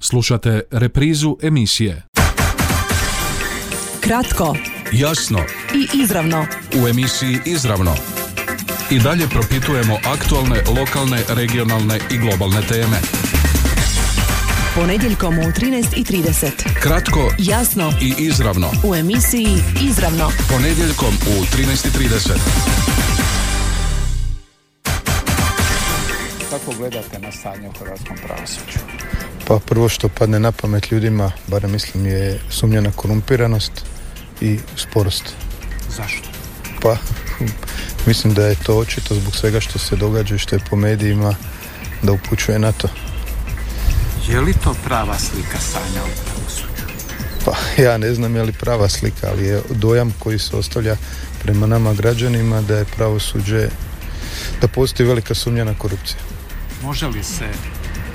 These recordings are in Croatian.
Slušate reprizu emisije. Kratko Jasno i izravno. u emisiji Izravno. I dalje propitujemo aktualne, lokalne, regionalne i globalne teme. Ponedjeljkom u 13.30. Kratko Jasno i izravno. u emisiji Izravno. Ponedjeljkom u 13.30. Kako gledate na stanje u hrvatskom pravosuđu? Pa prvo što padne na pamet ljudima, barem mislim je sumnja na korumpiranost i sporost. Zašto? Pa mislim da je to očito zbog svega što se događa i što je po medijima da upućuje na to. Je li to prava slika stanja u pravosuđu? Pa ja ne znam je li prava slika, ali je dojam koji se ostavlja prema nama građanima da je pravosuđe, da postoji velika sumnja na korupciju. Može li se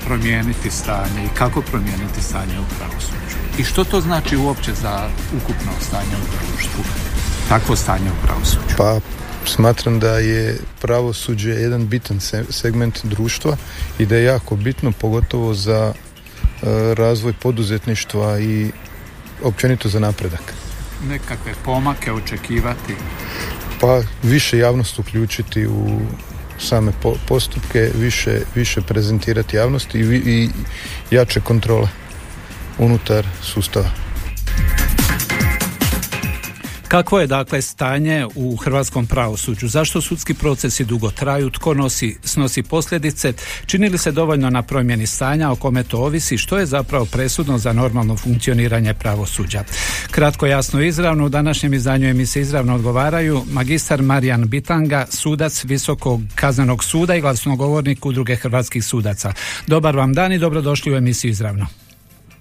promijeniti stanje i kako promijeniti stanje u pravosuđu? I što to znači uopće za ukupno stanje u društvu? Takvo stanje u pravosuđu. Pa smatram da je pravosuđe jedan bitan se- segment društva i da je jako bitno pogotovo za e, razvoj poduzetništva i općenito za napredak. Nekakve pomake očekivati. Pa više javnost uključiti u same po- postupke, više, više prezentirati javnosti i, i jače kontrole unutar sustava. Kakvo je dakle stanje u hrvatskom pravosuđu? Zašto sudski procesi dugo traju? Tko nosi, snosi posljedice? Čini li se dovoljno na promjeni stanja? O kome to ovisi? Što je zapravo presudno za normalno funkcioniranje pravosuđa? Kratko, jasno izravno u današnjem izdanju emisije izravno odgovaraju magistar Marijan Bitanga, sudac Visokog kaznenog suda i glasnogovornik udruge hrvatskih sudaca. Dobar vam dan i dobrodošli u emisiju izravno.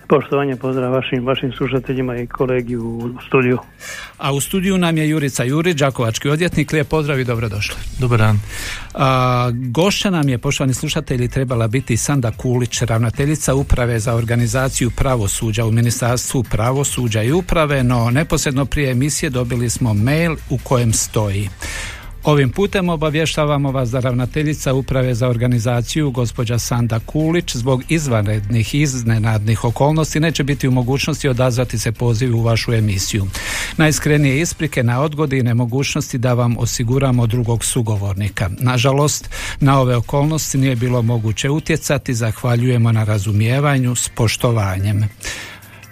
Poštovanje, pozdrav vašim, vašim slušateljima i kolegi u studiju. A u studiju nam je Jurica Jurić, Đakovački odvjetnik. Lijep pozdrav i dobrodošli. Dobar dan. A, gošća nam je, poštovani slušatelji, trebala biti Sanda Kulić, ravnateljica uprave za organizaciju pravosuđa u Ministarstvu pravosuđa i uprave, no neposredno prije emisije dobili smo mail u kojem stoji. Ovim putem obavještavamo vas da ravnateljica uprave za organizaciju gospođa Sanda Kulić zbog izvanrednih iznenadnih okolnosti neće biti u mogućnosti odazvati se pozivu u vašu emisiju. Najiskrenije isprike na odgodi i nemogućnosti da vam osiguramo drugog sugovornika. Nažalost, na ove okolnosti nije bilo moguće utjecati, zahvaljujemo na razumijevanju s poštovanjem.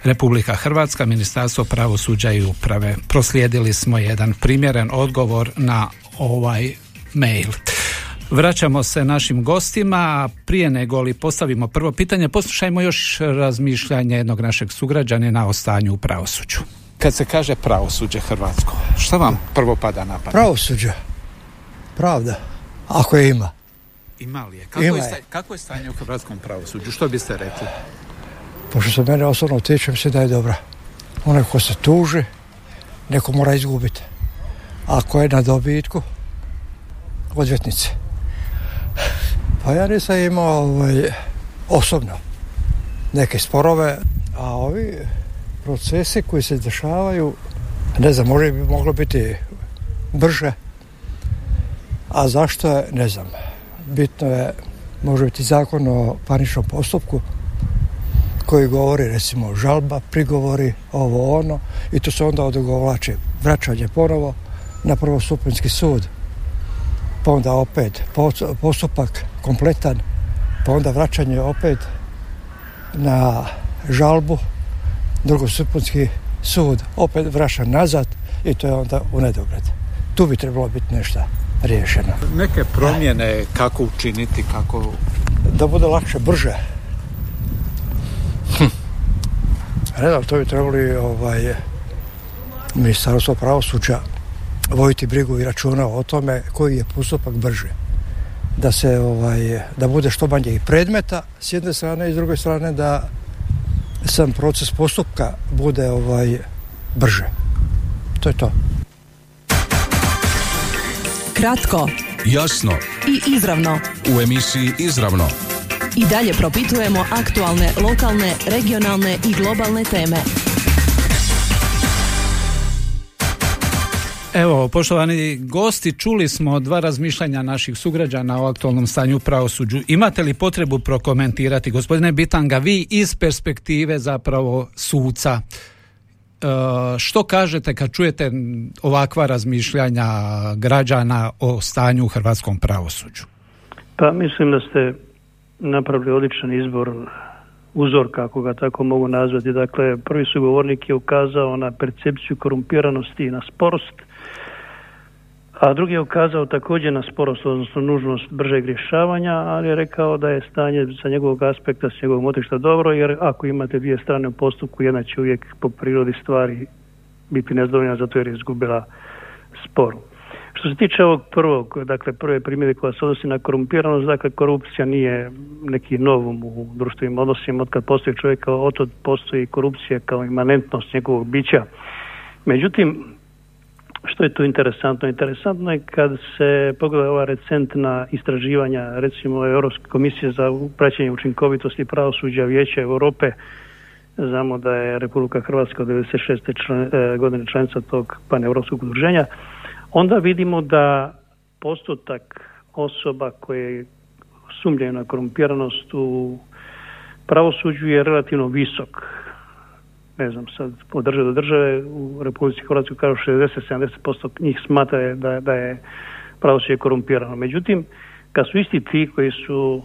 Republika Hrvatska, Ministarstvo pravosuđa i uprave. Proslijedili smo jedan primjeren odgovor na ovaj mail. Vraćamo se našim gostima, prije nego li postavimo prvo pitanje, poslušajmo još razmišljanje jednog našeg sugrađanina o stanju u pravosuđu. Kad se kaže pravosuđe hrvatsko, što vam prvo pada na pamet? Pravosuđe. Pravda. Ako je ima. Ima li je? Kako, Ima je, je. kako je stanje u hrvatskom pravosuđu? Što biste rekli? Pošto se mene osobno tiče, mislim da je dobra. Onaj ko se tuži, neko mora izgubiti. Ako je na dobitku, odvjetnice. Pa ja nisam imao ovaj, osobno neke sporove, a ovi procesi koji se dešavaju, ne znam, može bi moglo biti brže, a zašto je, ne znam. Bitno je, može biti zakon o parničnom postupku, koji govori recimo žalba, prigovori, ovo ono i to se onda odugovlači vraćanje ponovo na prvostupanjski sud pa onda opet pos- postupak kompletan pa onda vraćanje opet na žalbu drugostupanjski sud opet vraća nazad i to je onda u nedogled. Tu bi trebalo biti nešto riješeno. Neke promjene kako učiniti, kako... da bude lakše, brže. Hm. Znam, to bi trebali ovaj, ministarstvo pravosuđa vojiti brigu i računa o tome koji je postupak brže. Da se ovaj, da bude što manje i predmeta s jedne strane i s druge strane da sam proces postupka bude ovaj brže. To je to. Kratko Jasno i izravno. u emisiji Izravno. I dalje propitujemo aktualne, lokalne, regionalne i globalne teme. Evo, poštovani gosti, čuli smo dva razmišljanja naših sugrađana o aktualnom stanju u pravosuđu. Imate li potrebu prokomentirati, gospodine Bitanga, vi iz perspektive zapravo suca, e, što kažete kad čujete ovakva razmišljanja građana o stanju u hrvatskom pravosuđu? Pa mislim da ste napravili odličan izbor uzor, kako ga tako mogu nazvati. Dakle, prvi sugovornik je ukazao na percepciju korumpiranosti i na sporost, a drugi je ukazao također na sporost, odnosno nužnost bržeg rješavanja, ali je rekao da je stanje sa njegovog aspekta, s njegovog motišta dobro, jer ako imate dvije strane u postupku, jedna će uvijek po prirodi stvari biti nezadovoljna zato jer je izgubila sporu. Što se tiče ovog prvog, dakle prve primjere koja se odnosi na korumpiranost, dakle korupcija nije neki novum u društvenim odnosima, od kad postoji čovjek, od postoji korupcija kao imanentnost njegovog bića. Međutim, što je tu interesantno? Interesantno je kad se pogleda ova recentna istraživanja, recimo Europske komisije za praćenje učinkovitosti pravosuđa Vijeća Europe, znamo da je Republika Hrvatska od 96. Član, e, godine članica tog paneuropskog udruženja, onda vidimo da postotak osoba koje sumnjaju na korumpiranost u pravosuđu je relativno visok ne znam, sad od države do države u Republici Hrvatskoj kao 60-70% njih smatra da, da je pravosuđe korumpirano. Međutim, kad su isti ti koji su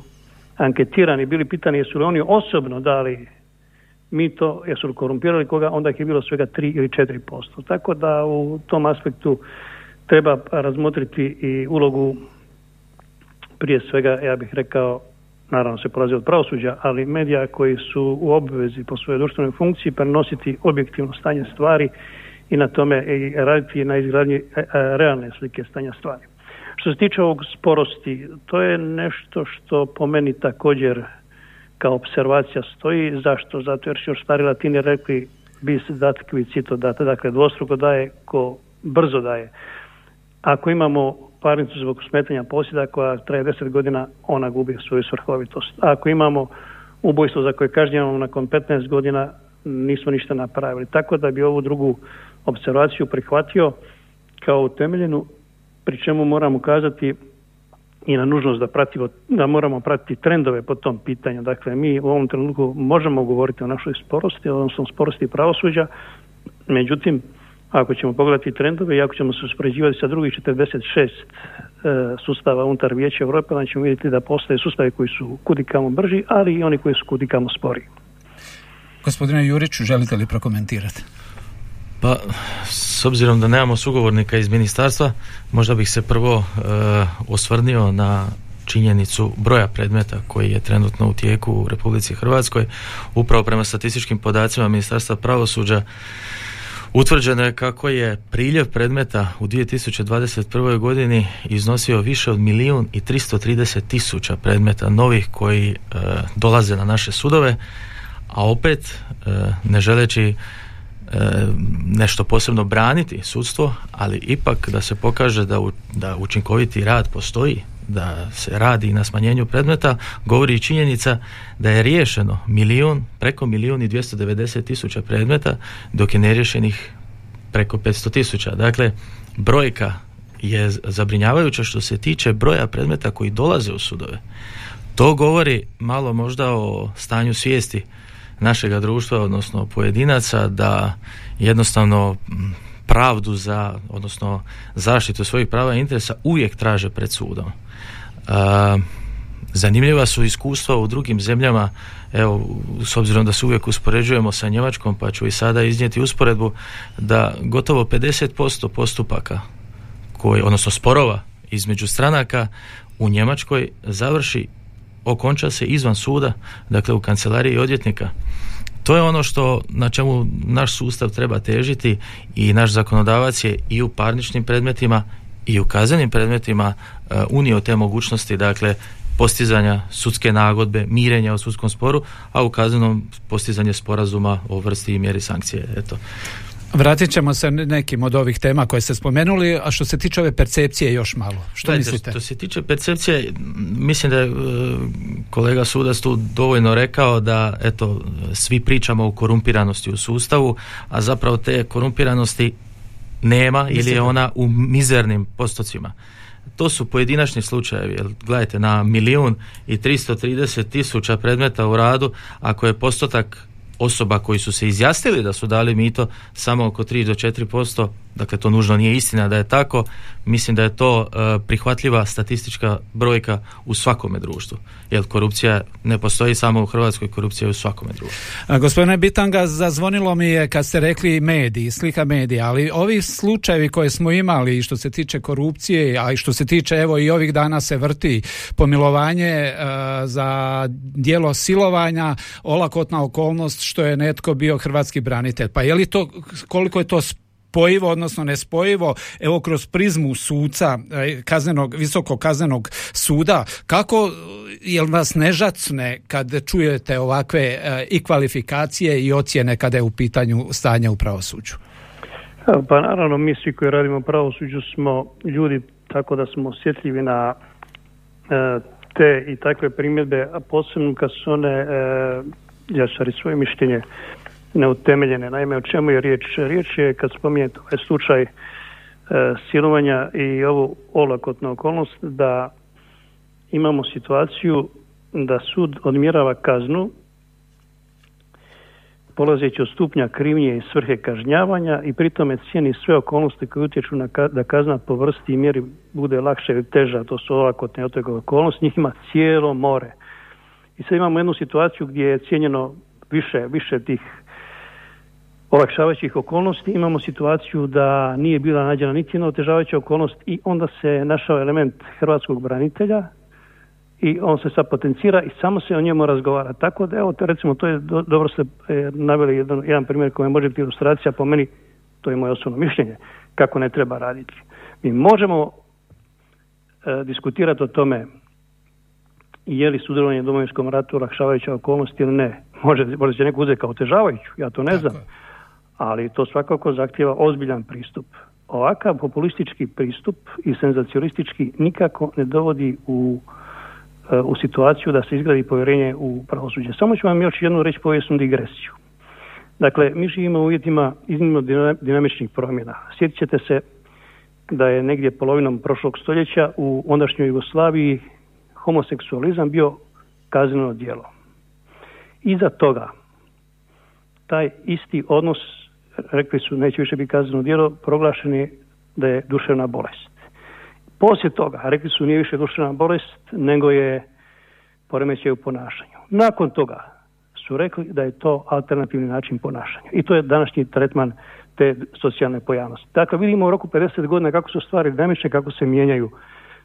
anketirani, bili pitani jesu li oni osobno dali mi to, jesu li korumpirali koga, onda ih je bilo svega 3 ili 4%. Tako da u tom aspektu treba razmotriti i ulogu prije svega, ja bih rekao, naravno se polazi od pravosuđa, ali medija koji su u obvezi po svojoj društvenoj funkciji prenositi objektivno stanje stvari i na tome i raditi na izgradnji e, e, realne slike stanja stvari. Što se tiče ovog sporosti, to je nešto što po meni također kao observacija stoji. Zašto? Zato jer su još stari latini rekli bis dat cito date, dakle dvostruko daje ko brzo daje. Ako imamo parnicu zbog smetanja posjeda koja traje deset godina, ona gubi svoju svrhovitost. ako imamo ubojstvo za koje kažnjavamo nakon 15 godina, nismo ništa napravili. Tako da bi ovu drugu observaciju prihvatio kao utemeljenu, pri čemu moramo kazati i na nužnost da, pratimo, da moramo pratiti trendove po tom pitanju. Dakle, mi u ovom trenutku možemo govoriti o našoj sporosti, odnosno sporosti pravosuđa, međutim, ako ćemo pogledati trendove i ako ćemo se uspoređivati sa drugih 46 e, sustava unutar Vijeća Europe, onda ćemo vidjeti da postoje sustavi koji su kudikamo brži, ali i oni koji su kudikamo spori. Gospodine Juriću, želite li prokomentirati? Pa, s obzirom da nemamo sugovornika iz ministarstva, možda bih se prvo e, osvrnio na činjenicu broja predmeta koji je trenutno u tijeku u Republici Hrvatskoj. Upravo prema statističkim podacima Ministarstva pravosuđa Utvrđeno je kako je priljev predmeta u 2021. godini iznosio više od milijun i 330 tisuća predmeta novih koji e, dolaze na naše sudove, a opet e, ne želeći e, nešto posebno braniti sudstvo, ali ipak da se pokaže da, da učinkoviti rad postoji, da se radi na smanjenju predmeta, govori i činjenica da je riješeno milijun, preko milijun i 290 tisuća predmeta, dok je neriješenih preko 500 tisuća. Dakle, brojka je zabrinjavajuća što se tiče broja predmeta koji dolaze u sudove. To govori malo možda o stanju svijesti našega društva, odnosno pojedinaca, da jednostavno pravdu za, odnosno zaštitu svojih prava i interesa uvijek traže pred sudom. Zanimljiva su iskustva u drugim zemljama, evo, s obzirom da se uvijek uspoređujemo sa Njemačkom, pa ću i sada iznijeti usporedbu, da gotovo 50% postupaka, koji, odnosno sporova između stranaka u Njemačkoj završi, okonča se izvan suda, dakle u kancelariji odvjetnika. To je ono što na čemu naš sustav treba težiti i naš zakonodavac je i u parničnim predmetima i u kaznenim predmetima uh, unio te mogućnosti, dakle postizanja sudske nagodbe, mirenja u sudskom sporu, a u kaznenom postizanje sporazuma o vrsti i mjeri sankcije. Eto. Vratit ćemo se nekim od ovih tema koje ste spomenuli, a što se tiče ove percepcije još malo. Što mislite? Što se tiče percepcije, mislim da je e, kolega Sudac tu dovoljno rekao da eto, svi pričamo o korumpiranosti u sustavu, a zapravo te korumpiranosti nema ili je ona u mizernim postocima. To su pojedinačni slučajevi, jer gledajte, na milijun i 330 tisuća predmeta u radu, ako je postotak osoba koji su se izjasnili da su dali mito samo oko 3 do 4%, dakle to nužno nije istina da je tako, mislim da je to e, prihvatljiva statistička brojka u svakome društvu. Jer korupcija ne postoji samo u Hrvatskoj, korupcija je u svakome društvu. A, gospodine Bitanga, zazvonilo mi je kad ste rekli mediji, slika medija, ali ovi slučajevi koje smo imali što se tiče korupcije, a i što se tiče evo i ovih dana se vrti pomilovanje e, za dijelo silovanja, olakotna okolnost što je netko bio hrvatski branitelj. Pa je li to, koliko je to spojivo, odnosno nespojivo, evo kroz prizmu suca e, kaznenog, visokog kaznenog suda, kako jel vas ne žacne kad čujete ovakve e, i kvalifikacije i ocjene kada je u pitanju stanje u pravosuđu? Pa naravno, mi svi koji radimo pravosuđu smo ljudi tako da smo osjetljivi na e, te i takve primjedbe, a posebno kad su one, e, ja svoje mišljenje, neutemeljene. Naime, o čemu je riječ? Riječ je, kad spominjete ovaj slučaj e, silovanja i ovu olakotnu okolnost, da imamo situaciju da sud odmjerava kaznu polazeći od stupnja krivnje i svrhe kažnjavanja i pri tome cijeni sve okolnosti koje utječu na da kazna po vrsti i mjeri bude lakše ili teža, to su olakotne otegove okolnosti, njih ima cijelo more. I sad imamo jednu situaciju gdje je cijenjeno više, više tih olakšavajućih okolnosti imamo situaciju da nije bila nađena niti jedna otežavajuća okolnost i onda se našao element hrvatskog branitelja i on se sad potencira i samo se o njemu razgovara. Tako da evo, recimo, to je dobro ste e, naveli jedan, jedan primjer koji može biti ilustracija po meni, to je moje osobno mišljenje, kako ne treba raditi. Mi možemo e, diskutirati o tome je li sudjelovanje u domovinskom ratu olakšavajuća okolnost ili ne. Može, može se neko uzeti kao otežavajuću, ja to ne znam ali to svakako zahtjeva ozbiljan pristup. Ovakav populistički pristup i senzacionalistički nikako ne dovodi u, e, u situaciju da se izgradi povjerenje u pravosuđe. Samo ću vam još jednu reći povijesnu digresiju. Dakle, mi živimo u uvjetima iznimno dinamičnih promjena. Sjetit ćete se da je negdje polovinom prošlog stoljeća u ondašnjoj Jugoslaviji homoseksualizam bio kazneno djelo. Iza toga taj isti odnos rekli su neće više biti kazneno djelo, proglašeni da je duševna bolest. Poslije toga, rekli su nije više duševna bolest, nego je poremećaj u ponašanju. Nakon toga su rekli da je to alternativni način ponašanja. I to je današnji tretman te socijalne pojavnosti. Dakle, vidimo u roku 50 godina kako su stvari dinamične, kako se mijenjaju.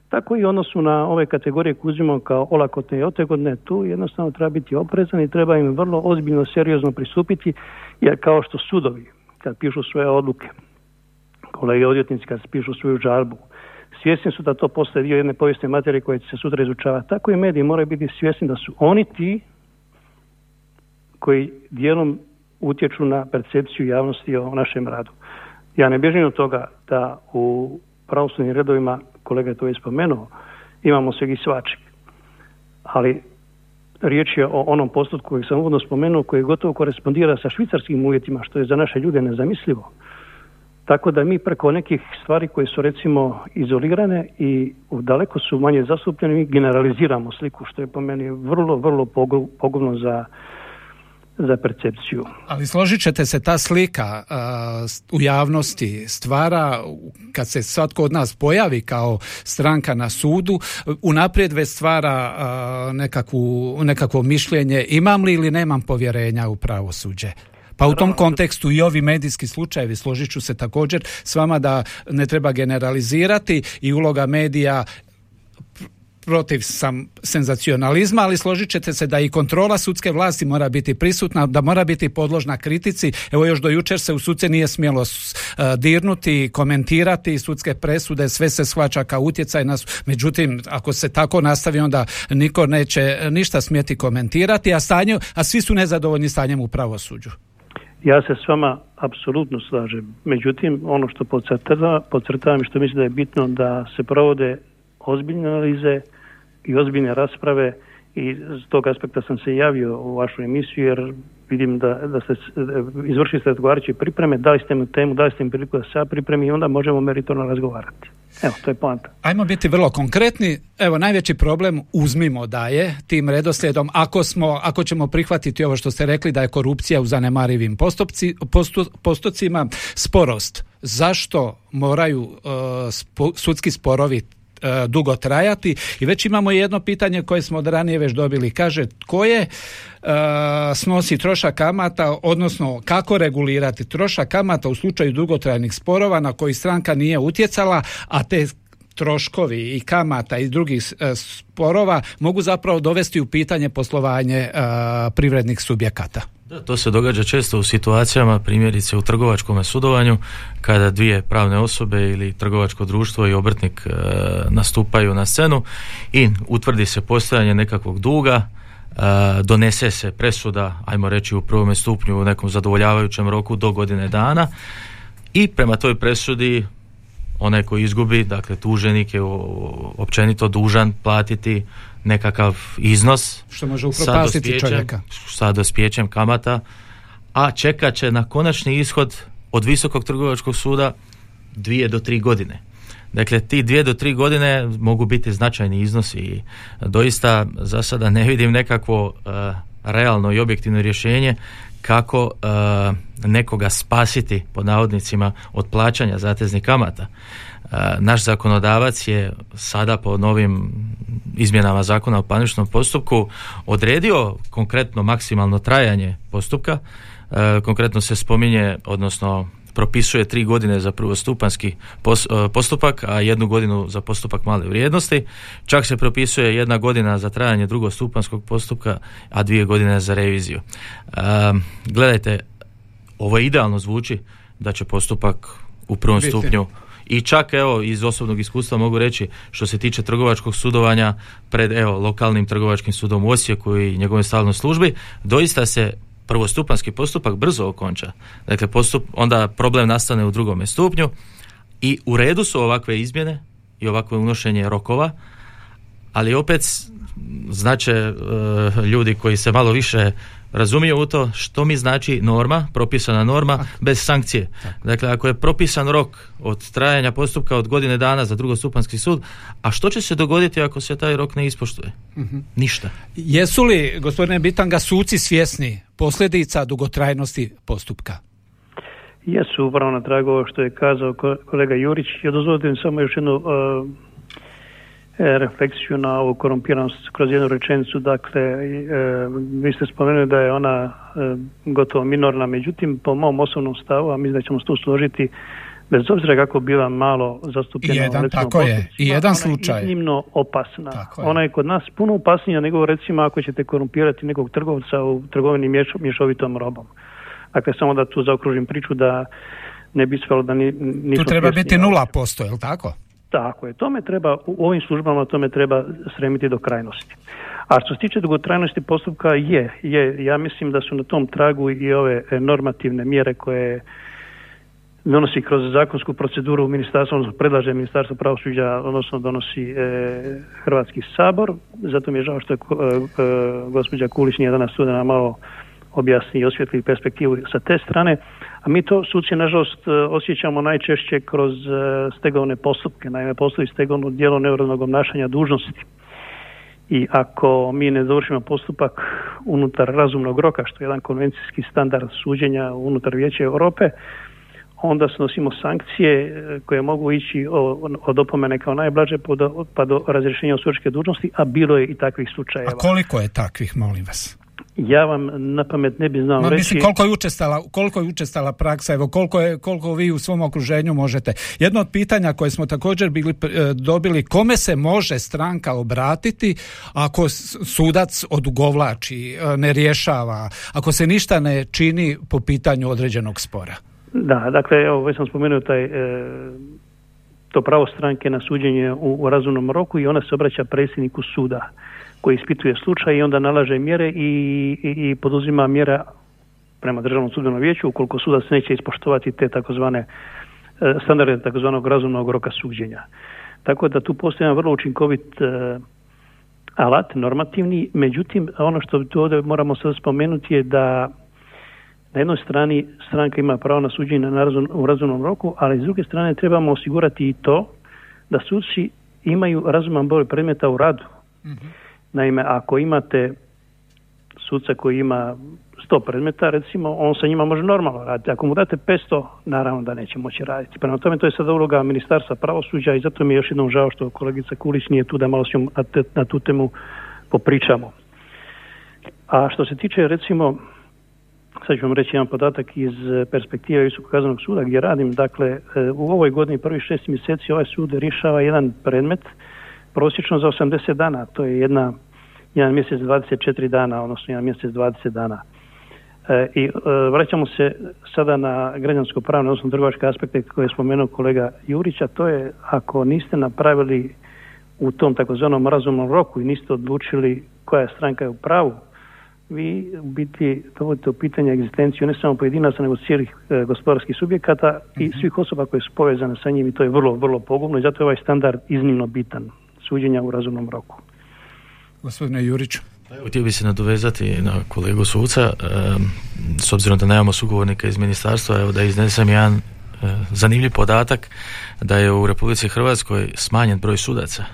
Tako i odnosu na ove kategorije koje uzimamo kao olakotne i otegodne, tu jednostavno treba biti oprezan i treba im vrlo ozbiljno, seriozno pristupiti, jer kao što sudovi kad pišu svoje odluke, kolege odvjetnici kad pišu svoju žalbu, svjesni su da to postaje dio jedne povijesne materije koje će se sutra izučavati. Tako i mediji moraju biti svjesni da su oni ti koji dijelom utječu na percepciju javnosti o našem radu. Ja ne bježim od toga da u pravosudnim redovima, kolega je to već spomenuo, imamo sveg i svačeg. Ali Riječ je o onom postotku koji sam uvodno spomenuo koji gotovo korespondira sa švicarskim uvjetima što je za naše ljude nezamislivo. Tako da mi preko nekih stvari koje su recimo izolirane i daleko su manje zastupljene mi generaliziramo sliku što je po meni vrlo, vrlo pogovno za za percepciju. Ali složit ćete se ta slika u javnosti stvara kad se svatko od nas pojavi kao stranka na sudu, unaprijed već stvara nekakvu, nekakvo mišljenje imam li ili nemam povjerenja u pravosuđe. Pa u tom kontekstu i ovi medijski slučajevi složit ću se također s vama da ne treba generalizirati i uloga medija protiv sam senzacionalizma, ali složit ćete se da i kontrola sudske vlasti mora biti prisutna, da mora biti podložna kritici. Evo još do jučer se u suce nije smjelo uh, dirnuti, komentirati sudske presude, sve se shvaća kao utjecaj nas. Međutim, ako se tako nastavi, onda niko neće ništa smjeti komentirati, a stanju, a svi su nezadovoljni stanjem u pravosuđu. Ja se s vama apsolutno slažem. Međutim, ono što podcrtavam i što mislim da je bitno da se provode ozbiljne analize i ozbiljne rasprave i s tog aspekta sam se javio u vašu emisiju jer vidim da, da ste izvršili ste odgovarajuće pripreme, dali ste mi temu, dali ste mi priliku da se ja pripremi i onda možemo meritorno razgovarati. Evo, to je poanta. Ajmo biti vrlo konkretni. Evo, najveći problem uzmimo da je tim redoslijedom, ako, smo, ako ćemo prihvatiti ovo što ste rekli da je korupcija u zanemarivim postupci, postu, postocima, sporost. Zašto moraju uh, sudski sporovi dugo trajati i već imamo jedno pitanje koje smo od ranije već dobili. Kaže, tko je e, snosi trošak kamata, odnosno kako regulirati trošak kamata u slučaju dugotrajnih sporova na koji stranka nije utjecala, a te troškovi i kamata i drugih e, sporova mogu zapravo dovesti u pitanje poslovanje privrednih subjekata. Da, to se događa često u situacijama, primjerice u trgovačkom sudovanju, kada dvije pravne osobe ili trgovačko društvo i obrtnik e, nastupaju na scenu i utvrdi se postojanje nekakvog duga, e, donese se presuda, ajmo reći u prvome stupnju u nekom zadovoljavajućem roku do godine dana i prema toj presudi onaj koji izgubi, dakle tuženik je općenito dužan platiti nekakav iznos što može upropastiti čovjeka sa dospjećem kamata a čekat će na konačni ishod od visokog trgovačkog suda dvije do tri godine Dakle, ti dvije do tri godine mogu biti značajni iznosi i doista za sada ne vidim nekakvo uh, realno i objektivno rješenje kako uh, nekoga spasiti pod navodnicima od plaćanja zateznih kamata. Uh, naš zakonodavac je sada po novim izmjenama zakona o parničnom postupku odredio konkretno maksimalno trajanje postupka. Uh, konkretno se spominje, odnosno propisuje tri godine za prvostupanski postupak, a jednu godinu za postupak male vrijednosti. Čak se propisuje jedna godina za trajanje drugostupanskog postupka, a dvije godine za reviziju. gledajte, ovo idealno zvuči da će postupak u prvom stupnju i čak evo iz osobnog iskustva mogu reći što se tiče trgovačkog sudovanja pred evo lokalnim trgovačkim sudom u Osijeku i njegovoj stalnoj službi doista se prvostupanski postupak brzo okonča. Dakle, postup, onda problem nastane u drugome stupnju i u redu su ovakve izmjene i ovakvo unošenje rokova, ali opet znače e, ljudi koji se malo više razumiju u to što mi znači norma, propisana norma bez sankcije. Dakle, ako je propisan rok od trajanja postupka od godine dana za drugostupanski sud, a što će se dogoditi ako se taj rok ne ispoštuje? Mhm. Ništa. Jesu li, gospodine Bitanga, suci svjesni posljedica dugotrajnosti postupka? Jesu upravo na tragu ovo što je kazao kolega Jurić. Ja dozvolite samo još jednu uh, refleksiju na ovu korumpiranost kroz jednu rečenicu. Dakle, e, vi ste spomenuli da je ona e, gotovo minorna, međutim, po mom osobnom stavu, a mislim da ćemo se tu složiti, bez obzira kako bila malo zastupljena I jedan, tako je, i jedan slučaj. je iznimno opasna. Ona je kod nas puno opasnija nego recimo ako ćete korumpirati nekog trgovca u trgovini mješovitom robom. Dakle, samo da tu zaokružim priču da ne bi svelo da ni, Tu treba biti nula posto, je li tako? Tako je, tome treba, u ovim službama tome treba sremiti do krajnosti. A što se tiče dugotrajnosti postupka je, je, ja mislim da su na tom tragu i ove normativne mjere koje donosi kroz zakonsku proceduru u ministarstvu, odnosno predlaže ministarstvo pravosuđa, odnosno donosi e, Hrvatski sabor. Zato mi je žao što je e, e, gospođa Kulić nije danas tu malo objasni i osvijetli perspektivu sa te strane. A mi to suci nažalost e, osjećamo najčešće kroz e, stegovne postupke. Naime, postoji stegovno djelo neurodnog obnašanja dužnosti. I ako mi ne završimo postupak unutar razumnog roka, što je jedan konvencijski standard suđenja unutar Vijeća Europe, onda snosimo sankcije e, koje mogu ići od opomene kao najblaže pa do razrješenja sudačke dužnosti, a bilo je i takvih slučajeva. A koliko je takvih, molim vas? Ja vam na pamet ne bi znao reći. Mislim, koliko je učestala, koliko je učestala praksa, evo koliko, je, koliko vi u svom okruženju možete. Jedno od pitanja koje smo također bili e, dobili, kome se može stranka obratiti ako sudac odugovlači, e, ne rješava, ako se ništa ne čini po pitanju određenog spora? Da, dakle, evo, već sam spomenuo taj, e, to pravo stranke na suđenje u, u razumnom roku i ona se obraća predsjedniku suda koji ispituje slučaj i onda nalaže mjere i, i, i poduzima mjera prema državnom sudbenom vijeću ukoliko sudac neće ispoštovati te takozvane e, standarde takozvanog razumnog roka suđenja. Tako da tu postoji jedan vrlo učinkovit e, alat, normativni, međutim ono što tu ovdje moramo sad spomenuti je da na jednoj strani stranka ima pravo na suđenje na u razumnom roku, ali s druge strane trebamo osigurati i to da suci imaju razuman broj predmeta u radu. Mhm. Naime, ako imate suca koji ima 100 predmeta, recimo, on sa njima može normalno raditi. Ako mu date 500, naravno da neće moći raditi. Prema tome, to je sada uloga Ministarstva pravosuđa i zato mi je još jednom žao što kolegica Kulić nije tu da malo s njom na, tu temu popričamo. A što se tiče, recimo, sad ću vam reći jedan podatak iz perspektive Visokog kaznenog suda gdje radim. Dakle, e, u ovoj godini prvih šest mjeseci ovaj sud rješava jedan predmet prosječno za 80 dana. To je jedna, jedan mjesec 24 dana, odnosno jedan mjesec 20 dana. E, I e, vraćamo se sada na građansko pravne, odnosno trgovačke aspekte koje je spomenuo kolega Jurić, a to je ako niste napravili u tom takozvanom razumnom roku i niste odlučili koja stranka je u pravu, vi biti dovodite u pitanje egzistenciju ne samo pojedinaca nego cijelih e, gospodarskih subjekata i mhm. svih osoba koje su povezane sa njim i to je vrlo, vrlo pogubno i zato je ovaj standard iznimno bitan suđenja u razumnom roku. Gospodine Juriću. Pa htio bi se nadovezati na kolegu suca, s obzirom da nemamo sugovornika iz ministarstva, evo da iznesem jedan e, zanimljiv podatak da je u Republici Hrvatskoj smanjen broj sudaca.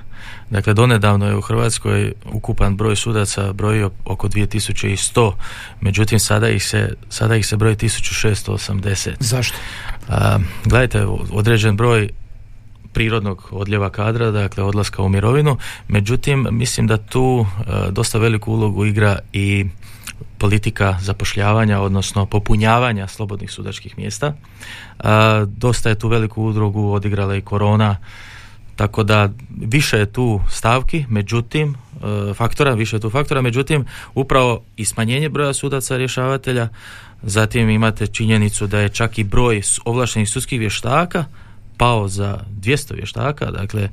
Dakle, donedavno je u Hrvatskoj ukupan broj sudaca brojio oko 2100, međutim sada ih se, sada ih se broji 1680. Zašto? A, gledajte, određen broj prirodnog odljeva kadra, dakle odlaska u mirovinu. Međutim, mislim da tu e, dosta veliku ulogu igra i politika zapošljavanja, odnosno popunjavanja slobodnih sudačkih mjesta. E, dosta je tu veliku udrugu odigrala i korona, tako da više je tu stavki, međutim, e, faktora, više je tu faktora, međutim, upravo i smanjenje broja sudaca rješavatelja, zatim imate činjenicu da je čak i broj ovlaštenih sudskih vještaka pao za 200 vještaka, dakle e,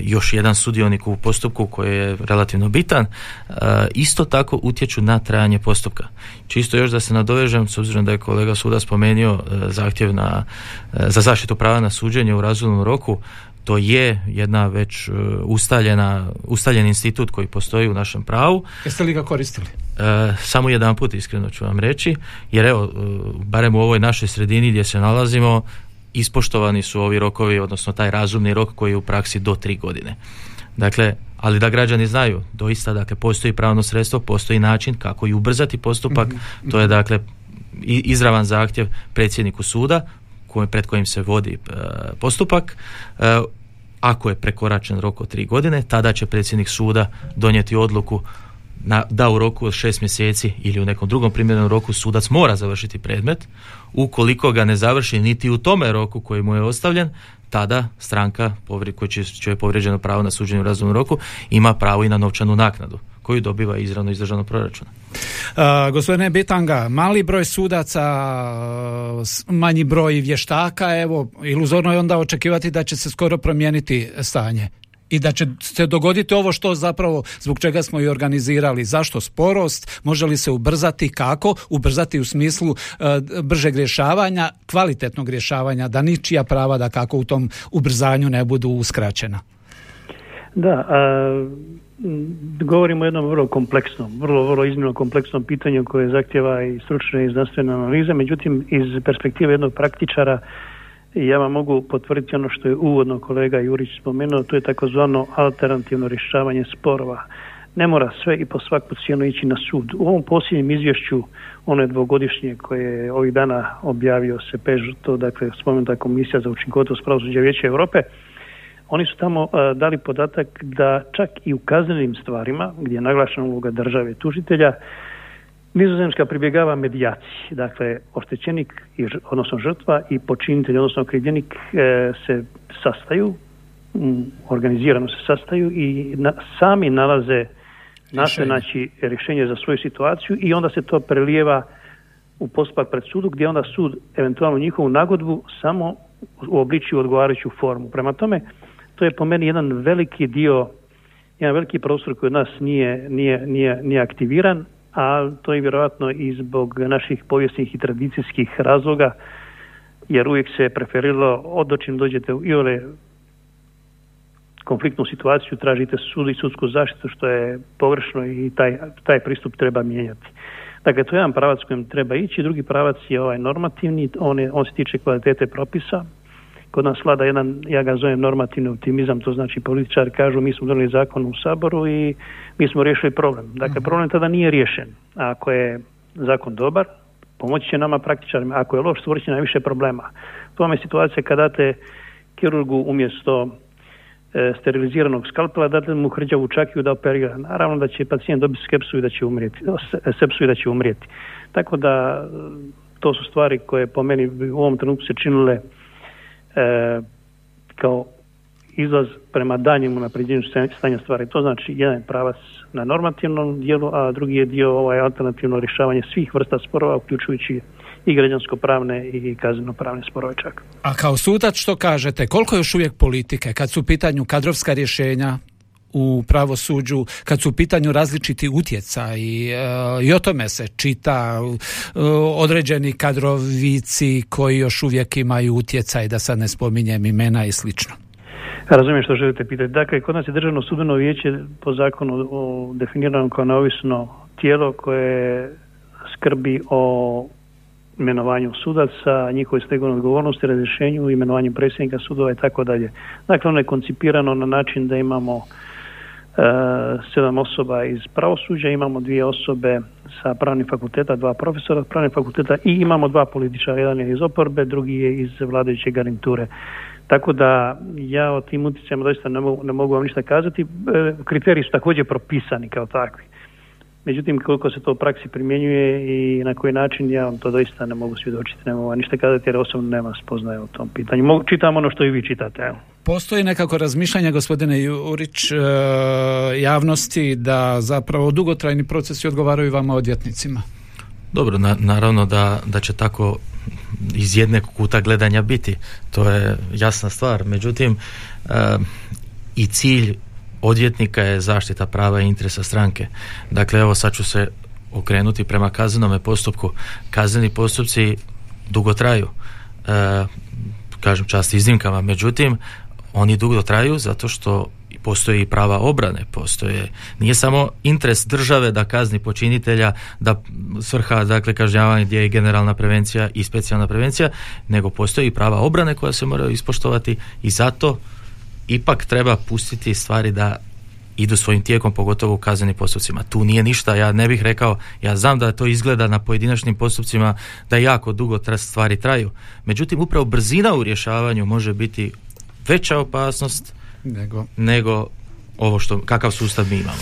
još jedan sudionik u postupku koji je relativno bitan, e, isto tako utječu na trajanje postupka. Čisto još da se nadovežem, s obzirom da je kolega suda spomenuo e, zahtjev na, za zaštitu prava na suđenje u razumnom roku, to je jedna već ustaljena, ustaljen institut koji postoji u našem pravu. Jeste li ga koristili? samo jedan put iskreno ću vam reći, jer evo, barem u ovoj našoj sredini gdje se nalazimo, ispoštovani su ovi rokovi, odnosno taj razumni rok koji je u praksi do tri godine. Dakle, ali da građani znaju, doista dakle postoji pravno sredstvo, postoji način kako i ubrzati postupak, mhm. to je dakle izravan zahtjev predsjedniku suda pred kojim se vodi e, postupak. E, ako je prekoračen rok od tri godine, tada će predsjednik suda donijeti odluku na, da u roku od šest mjeseci ili u nekom drugom primjerenom roku sudac mora završiti predmet, ukoliko ga ne završi niti u tome roku koji mu je ostavljen, tada stranka koja će je povrijeđeno pravo na suđenje u razumnom roku ima pravo i na novčanu naknadu koju dobiva izravno iz državnog proračuna. Uh, gospodine Bitanga, mali broj sudaca, manji broj vještaka, evo, iluzorno je onda očekivati da će se skoro promijeniti stanje i da će se dogoditi ovo što zapravo zbog čega smo i organizirali. Zašto sporost? Može li se ubrzati? Kako? Ubrzati u smislu e, bržeg rješavanja, kvalitetnog rješavanja, da ničija prava da kako u tom ubrzanju ne budu uskraćena. Da, a, govorimo o jednom vrlo kompleksnom, vrlo, vrlo iznimno kompleksnom pitanju koje zahtjeva i stručne i znanstvene analize, međutim iz perspektive jednog praktičara i ja vam mogu potvrditi ono što je uvodno kolega Jurić spomenuo, to je takozvano alternativno rješavanje sporova. Ne mora sve i po svaku cijenu ići na sud. U ovom posljednjem izvješću, ono je dvogodišnje koje je ovih dana objavio se pež, to dakle spomenuta komisija za učinkovitost pravosuđa Vijeća Europe, oni su tamo dali podatak da čak i u kaznenim stvarima, gdje je naglašena uloga države tužitelja, Nizozemska pribjegava medijaciji, dakle oštećenik, odnosno žrtva i počinitelj, odnosno okrivljenik e, se sastaju, organizirano se sastaju i sami nalaze naše znači rješenje za svoju situaciju i onda se to prelijeva u postupak pred sudu gdje onda sud eventualno njihovu nagodbu samo u obličju odgovarajuću formu. Prema tome, to je po meni jedan veliki dio, jedan veliki prostor koji od nas nije, nije, nije, nije aktiviran, a to je vjerojatno i zbog naših povijesnih i tradicijskih razloga, jer uvijek se preferilo od čim dođete u iole konfliktnu situaciju, tražite sud i sudsku zaštitu, što je pogrešno i taj, taj pristup treba mijenjati. Dakle, to je jedan pravac kojim treba ići, drugi pravac je ovaj normativni, on, je, on se tiče kvalitete propisa. Kod nas vlada jedan, ja ga zovem normativni optimizam, to znači političari kažu mi smo donijeli zakon u Saboru i mi smo riješili problem. Dakle, problem tada nije riješen. Ako je zakon dobar, pomoći će nama praktičarima. Ako je loš, stvorit će najviše problema. To vam je situacija kada date kirurgu umjesto e, steriliziranog skalpela date mu hrđavu čakiju da operira. Naravno da će pacijent dobiti skepsu i da će umrijeti, sepsu i da će umrijeti. Tako da to su stvari koje po meni u ovom trenutku se činile e, kao izlaz prema danjem unapređenju stanja stvari. To znači jedan pravac na normativnom dijelu, a drugi je dio ovaj alternativno rješavanje svih vrsta sporova, uključujući i građansko-pravne i kazneno-pravne sporove čak. A kao sudac što kažete, koliko još uvijek politike kad su u pitanju kadrovska rješenja, u pravosuđu kad su u pitanju različiti utjecaj i, e, i o tome se čita e, određeni kadrovici koji još uvijek imaju utjecaj da sad ne spominjem imena i slično. Razumijem što želite pitati. Dakle, kod nas je državno sudbeno vijeće po zakonu o, definirano kao neovisno tijelo koje skrbi o imenovanju sudaca, njihovoj stegovnoj odgovornosti, razrješenju, imenovanju predsjednika sudova i tako dalje. Dakle, ono je koncipirano na način da imamo e, sedam osoba iz pravosuđa, imamo dvije osobe sa pravnih fakulteta, dva profesora pravnih fakulteta i imamo dva političara, jedan je iz oporbe, drugi je iz vladajuće garniture. Tako da ja o tim utjecajima doista ne mogu, ne mogu vam ništa kazati. E, kriteriji su također propisani kao takvi. Međutim, koliko se to u praksi primjenjuje i na koji način, ja vam to doista ne mogu svjedočiti, ne mogu ništa kazati jer osobno nema spoznaje o tom pitanju. Mogu, čitam ono što i vi čitate. Evo. Postoji nekako razmišljanje, gospodine Jurić, e, javnosti da zapravo dugotrajni procesi odgovaraju vama odvjetnicima? Dobro, naravno da, da će tako iz jedne kuta gledanja biti. To je jasna stvar. Međutim, e, i cilj odvjetnika je zaštita prava i interesa stranke. Dakle, evo sad ću se okrenuti prema kaznenome postupku. Kazneni postupci dugo traju. E, kažem čast iznimkama. Međutim, oni dugo traju zato što postoji i prava obrane, postoje, nije samo interes države da kazni počinitelja, da svrha, dakle, kažnjavanje gdje je generalna prevencija i specijalna prevencija, nego postoji i prava obrane koja se moraju ispoštovati i zato ipak treba pustiti stvari da idu svojim tijekom, pogotovo u kaznenim postupcima. Tu nije ništa, ja ne bih rekao, ja znam da to izgleda na pojedinačnim postupcima da jako dugo stvari traju. Međutim, upravo brzina u rješavanju može biti veća opasnost nego, nego ovo što, kakav sustav mi imamo.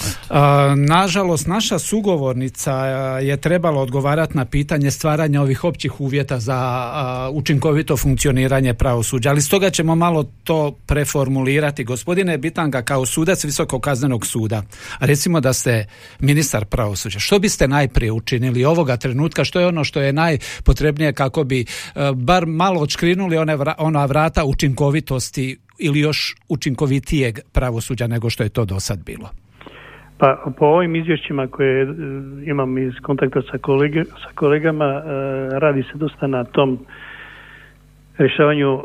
nažalost, naša sugovornica je trebala odgovarati na pitanje stvaranja ovih općih uvjeta za učinkovito funkcioniranje pravosuđa, ali stoga ćemo malo to preformulirati. Gospodine Bitanga, kao sudac Visokog kaznenog suda, recimo da ste ministar pravosuđa, što biste najprije učinili ovoga trenutka, što je ono što je najpotrebnije kako bi bar malo odškrinuli one ona vrata učinkovitosti ili još učinkovitijeg pravosuđa nego što je to do sad bilo? Pa po ovim izvješćima koje e, imam iz kontakta sa, kolege, sa kolegama e, radi se dosta na tom rješavanju e,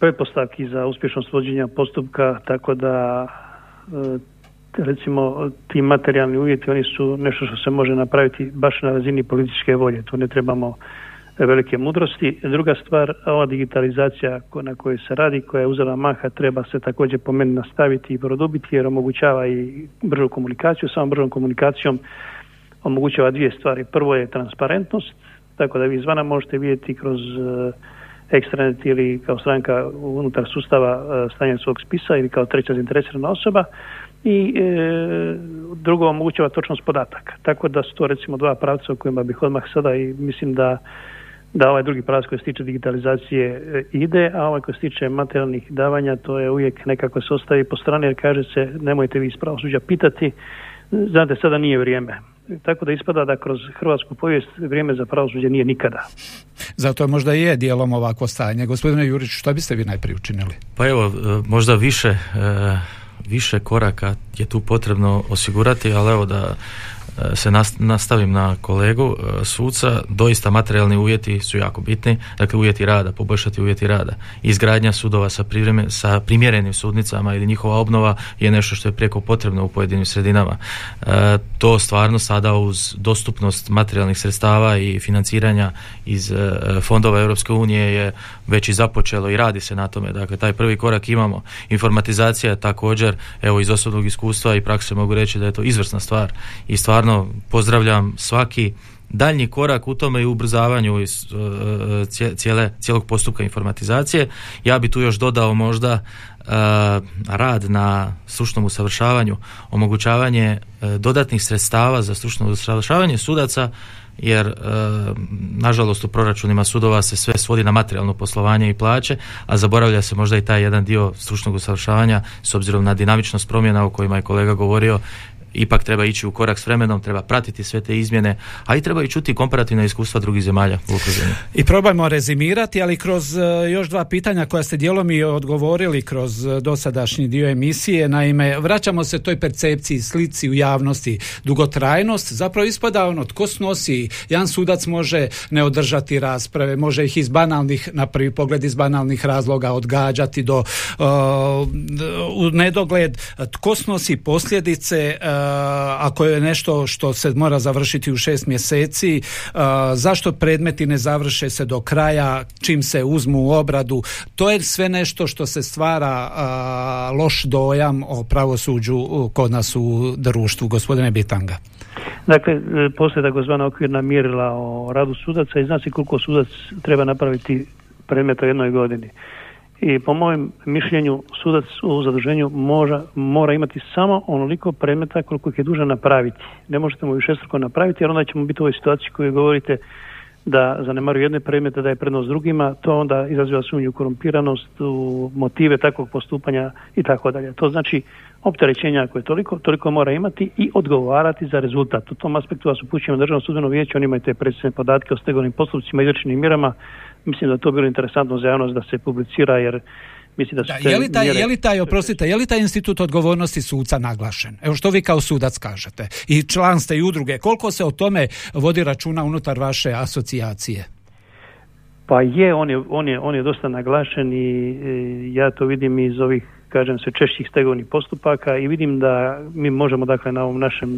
pretpostavki za uspješnost vođenja postupka tako da recimo ti materijalni uvjeti oni su nešto što se može napraviti baš na razini političke volje. Tu ne trebamo velike mudrosti. Druga stvar, ova digitalizacija na kojoj se radi, koja je uzela maha, treba se također po meni nastaviti i produbiti jer omogućava i bržu komunikaciju. Samo bržom komunikacijom omogućava dvije stvari. Prvo je transparentnost, tako da vi izvana možete vidjeti kroz ekstranet ili kao stranka unutar sustava e, stanja svog spisa ili kao treća zainteresirana osoba i e, drugo omogućava točnost podataka. Tako da su to recimo dva pravca o kojima bih odmah sada i mislim da da ovaj drugi pravac koji se tiče digitalizacije e, ide, a ovaj koji se tiče materijalnih davanja to je uvijek nekako se ostavi po strani jer kaže se nemojte vi iz pravosuđa pitati, znate sada nije vrijeme. Tako da ispada da kroz hrvatsku povijest vrijeme za pravosuđe nije nikada. Zato možda je dijelom ovako stanje. Gospodine Jurić, što biste vi najprije učinili? Pa evo, e, možda više, e, više koraka je tu potrebno osigurati, ali evo da se nastavim na kolegu e, suca, doista materijalni uvjeti su jako bitni, dakle uvjeti rada, poboljšati uvjeti rada. Izgradnja sudova sa, sa primjerenim sudnicama ili njihova obnova je nešto što je prijeko potrebno u pojedinim sredinama. to stvarno sada uz dostupnost materijalnih sredstava i financiranja iz fondova Europske unije je već i započelo i radi se na tome. Dakle, taj prvi korak imamo. Informatizacija je također, evo iz osobnog iskustva i prakse mogu reći da je to izvrsna stvar i stvarno pozdravljam svaki daljnji korak u tome i ubrzavanju e, e, cijele, cijelog postupka informatizacije. Ja bi tu još dodao možda e, rad na stručnom usavršavanju, omogućavanje dodatnih sredstava za stručno usavršavanje sudaca jer e, nažalost u proračunima sudova se sve svodi na materijalno poslovanje i plaće, a zaboravlja se možda i taj jedan dio stručnog usavršavanja s obzirom na dinamičnost promjena o kojima je kolega govorio ipak treba ići u korak s vremenom, treba pratiti sve te izmjene, a i treba i čuti komparativna iskustva drugih zemalja u okruženju. I probajmo rezimirati, ali kroz e, još dva pitanja koja ste dijelom i odgovorili kroz e, dosadašnji dio emisije, naime, vraćamo se toj percepciji, slici u javnosti, dugotrajnost, zapravo ispada ono, tko snosi, jedan sudac može ne održati rasprave, može ih iz banalnih, na prvi pogled iz banalnih razloga odgađati do uh, u nedogled, tko snosi posljedice ako je nešto što se mora završiti u šest mjeseci, zašto predmeti ne završe se do kraja, čim se uzmu u obradu, to je sve nešto što se stvara loš dojam o pravosuđu kod nas u društvu, gospodine Bitanga. Dakle, postoje takozvana okvirna mjerila o radu sudaca i zna se koliko sudac treba napraviti predmeta u jednoj godini i po mojem mišljenju sudac u zaduženju mora, mora imati samo onoliko predmeta koliko ih je dužan napraviti. Ne možete mu više napraviti jer onda ćemo biti u ovoj situaciji koju govorite da zanemaruju jedne predmete, da je prednost drugima, to onda izaziva sumnju korumpiranost, u motive takvog postupanja i tako dalje. To znači opterećenja koje toliko, toliko mora imati i odgovarati za rezultat. U tom aspektu vas upućujemo državno sudbeno vijeće, oni imaju te predsjedne podatke o stegovnim postupcima i izrečenim mjerama mislim da to bilo interesantno za javnost da se publicira jer mislim da su da, je li taj, je li taj, oprostite, je li taj institut odgovornosti suca naglašen? Evo što vi kao sudac kažete. I član ste i udruge. Koliko se o tome vodi računa unutar vaše asocijacije? Pa je, on je, on je, on je dosta naglašen i ja to vidim iz ovih, kažem se, češćih stegovnih postupaka i vidim da mi možemo dakle na ovom našem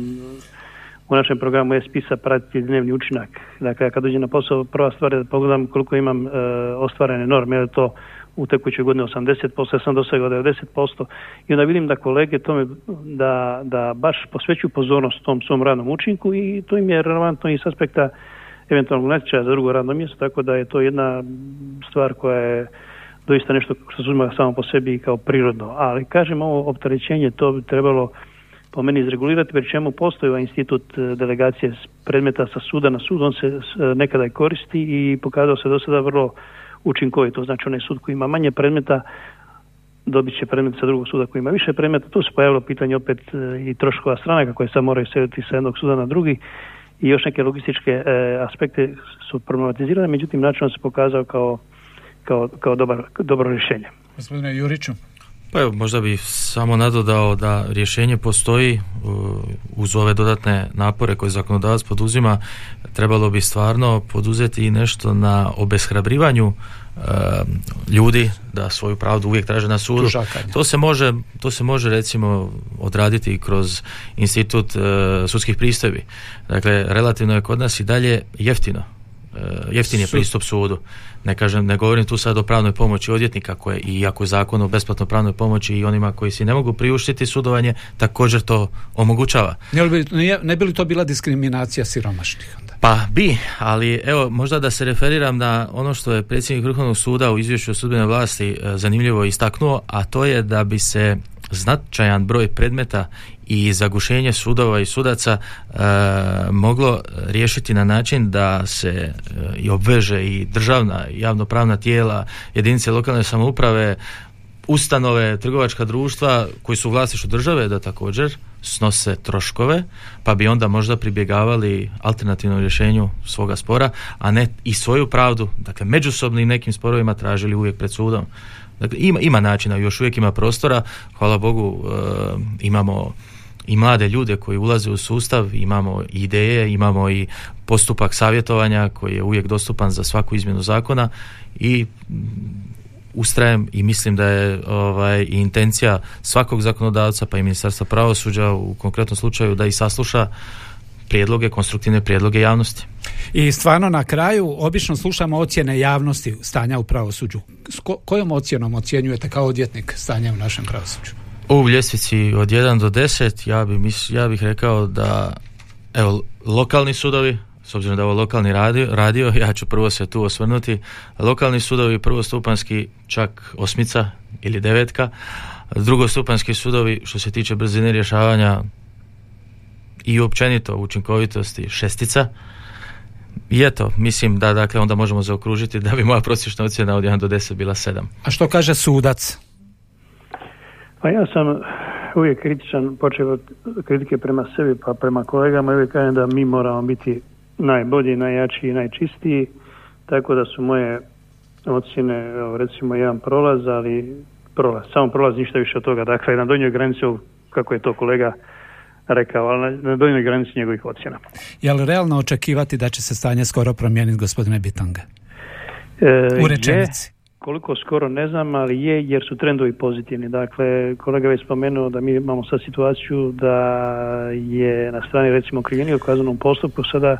u našem programu je spisa pratiti dnevni učinak. Dakle, kad dođem na posao, prva stvar je da pogledam koliko imam e, ostvarene norme, je to u tekućoj godini 80%, ja sam dosegao 90% i onda vidim da kolege tome, da, da baš posvećuju pozornost tom svom radnom učinku i to im je relevantno i s aspekta eventualnog natječaja za drugo radno mjesto, tako da je to jedna stvar koja je doista nešto što se uzima samo po sebi kao prirodno. Ali kažem, ovo opterećenje to bi trebalo po meni izregulirati, pri čemu postoji ovaj institut e, delegacije predmeta sa suda na sud, on se e, nekada i koristi i pokazao se do sada vrlo učinkovito. Znači onaj sud koji ima manje predmeta dobit će predmet sa drugog suda koji ima više predmeta. Tu se pojavilo pitanje opet e, i troškova stranaka koje sad moraju seliti sa jednog suda na drugi i još neke logističke aspekte su problematizirane, međutim način se pokazao kao, kao, kao dobar, dobro rješenje. Gospodine Juriću. Pa evo, možda bih samo nadodao da rješenje postoji uz ove dodatne napore koje zakonodavac poduzima, trebalo bi stvarno poduzeti i nešto na obeshrabrivanju e, ljudi da svoju pravdu uvijek traže na sudu. To se može, to se može recimo odraditi kroz institut e, sudskih pristojbi. Dakle, relativno je kod nas i dalje jeftino jeftin je pristup sudu. Ne kažem, ne govorim tu sad o pravnoj pomoći odvjetnika koje i ako je zakon o besplatnoj pravnoj pomoći i onima koji si ne mogu priuštiti sudovanje, također to omogućava. Ne bi, ne bi li to bila diskriminacija siromašnih? Onda? Pa bi, ali evo možda da se referiram na ono što je predsjednik Vrhovnog suda u izvješću o sudbenoj vlasti eh, zanimljivo istaknuo, a to je da bi se značajan broj predmeta i zagušenje sudova i sudaca e, moglo riješiti na način da se e, i obveže i državna javnopravna tijela jedinice lokalne samouprave ustanove, trgovačka društva koji su u vlasništvu države da također snose troškove, pa bi onda možda pribjegavali alternativnom rješenju svoga spora, a ne i svoju pravdu, dakle međusobnim nekim sporovima tražili uvijek pred sudom. Dakle, ima, ima načina, još uvijek ima prostora, hvala Bogu e, imamo i mlade ljude koji ulaze u sustav, imamo ideje, imamo i postupak savjetovanja koji je uvijek dostupan za svaku izmjenu zakona i ustrajem i mislim da je ovaj, intencija svakog zakonodavca pa i ministarstva pravosuđa u konkretnom slučaju da i sasluša prijedloge, konstruktivne prijedloge javnosti. I stvarno na kraju obično slušamo ocjene javnosti stanja u pravosuđu. S kojom ocjenom ocjenjujete kao odvjetnik stanja u našem pravosuđu? U ljestvici od 1 do 10 ja, bi, ja bih rekao da evo, lokalni sudovi s obzirom da je ovo lokalni radio, radio, ja ću prvo se tu osvrnuti. Lokalni sudovi prvostupanski čak osmica ili devetka, drugostupanski sudovi što se tiče brzine rješavanja i općenito učinkovitosti šestica. I eto, mislim da dakle onda možemo zaokružiti da bi moja prosječna ocjena od 1 do 10 bila 7. A što kaže sudac? Pa ja sam uvijek kritičan, počeo od kritike prema sebi pa prema kolegama i uvijek kažem da mi moramo biti najbolji, najjačiji i najčistiji, tako da su moje ocjene, recimo jedan prolaz, ali prolaz, samo prolaz, ništa više od toga. Dakle, na donjoj granici, kako je to kolega rekao, ali na donjoj granici njegovih ocjena. Je li realno očekivati da će se stanje skoro promijeniti, gospodine Bitanga? E, U rečenici koliko skoro ne znam, ali je jer su trendovi pozitivni. Dakle, kolega već spomenuo da mi imamo sad situaciju da je na strani recimo kriveni u kaznenom postupku sada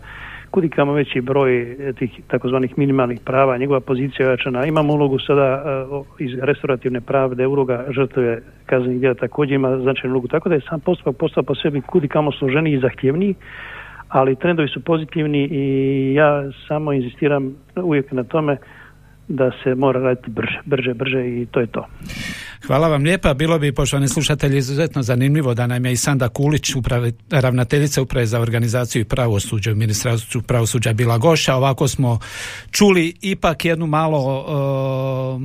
kudikamo veći broj tih takozvanih minimalnih prava, njegova pozicija ojačana. Imamo ulogu sada eh, iz restaurativne pravde, uloga žrtve kaznenih djela također ima značajnu ulogu. Tako da je sam postupak postao po sebi kudikamo složeniji i zahtjevniji, ali trendovi su pozitivni i ja samo inzistiram uvijek na tome da se mora raditi brže, brže, brže i to je to. Hvala vam lijepa. Bilo bi, poštovani slušatelji, izuzetno zanimljivo da nam je i Sanda Kulić, uprave, ravnateljica uprave za organizaciju i pravosuđe u ministarstvu pravosuđa bila goša. Ovako smo čuli ipak jednu malo uh,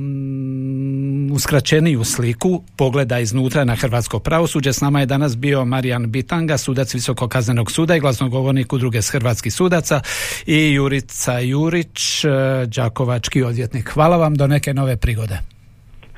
uskraćeniju sliku pogleda iznutra na hrvatsko pravosuđe. S nama je danas bio Marijan Bitanga, sudac Visokog kaznenog suda i glasnogovornik udruge s hrvatskih sudaca i Jurica Jurić, uh, Đakovački odvjetnik. Hvala vam do neke nove prigode.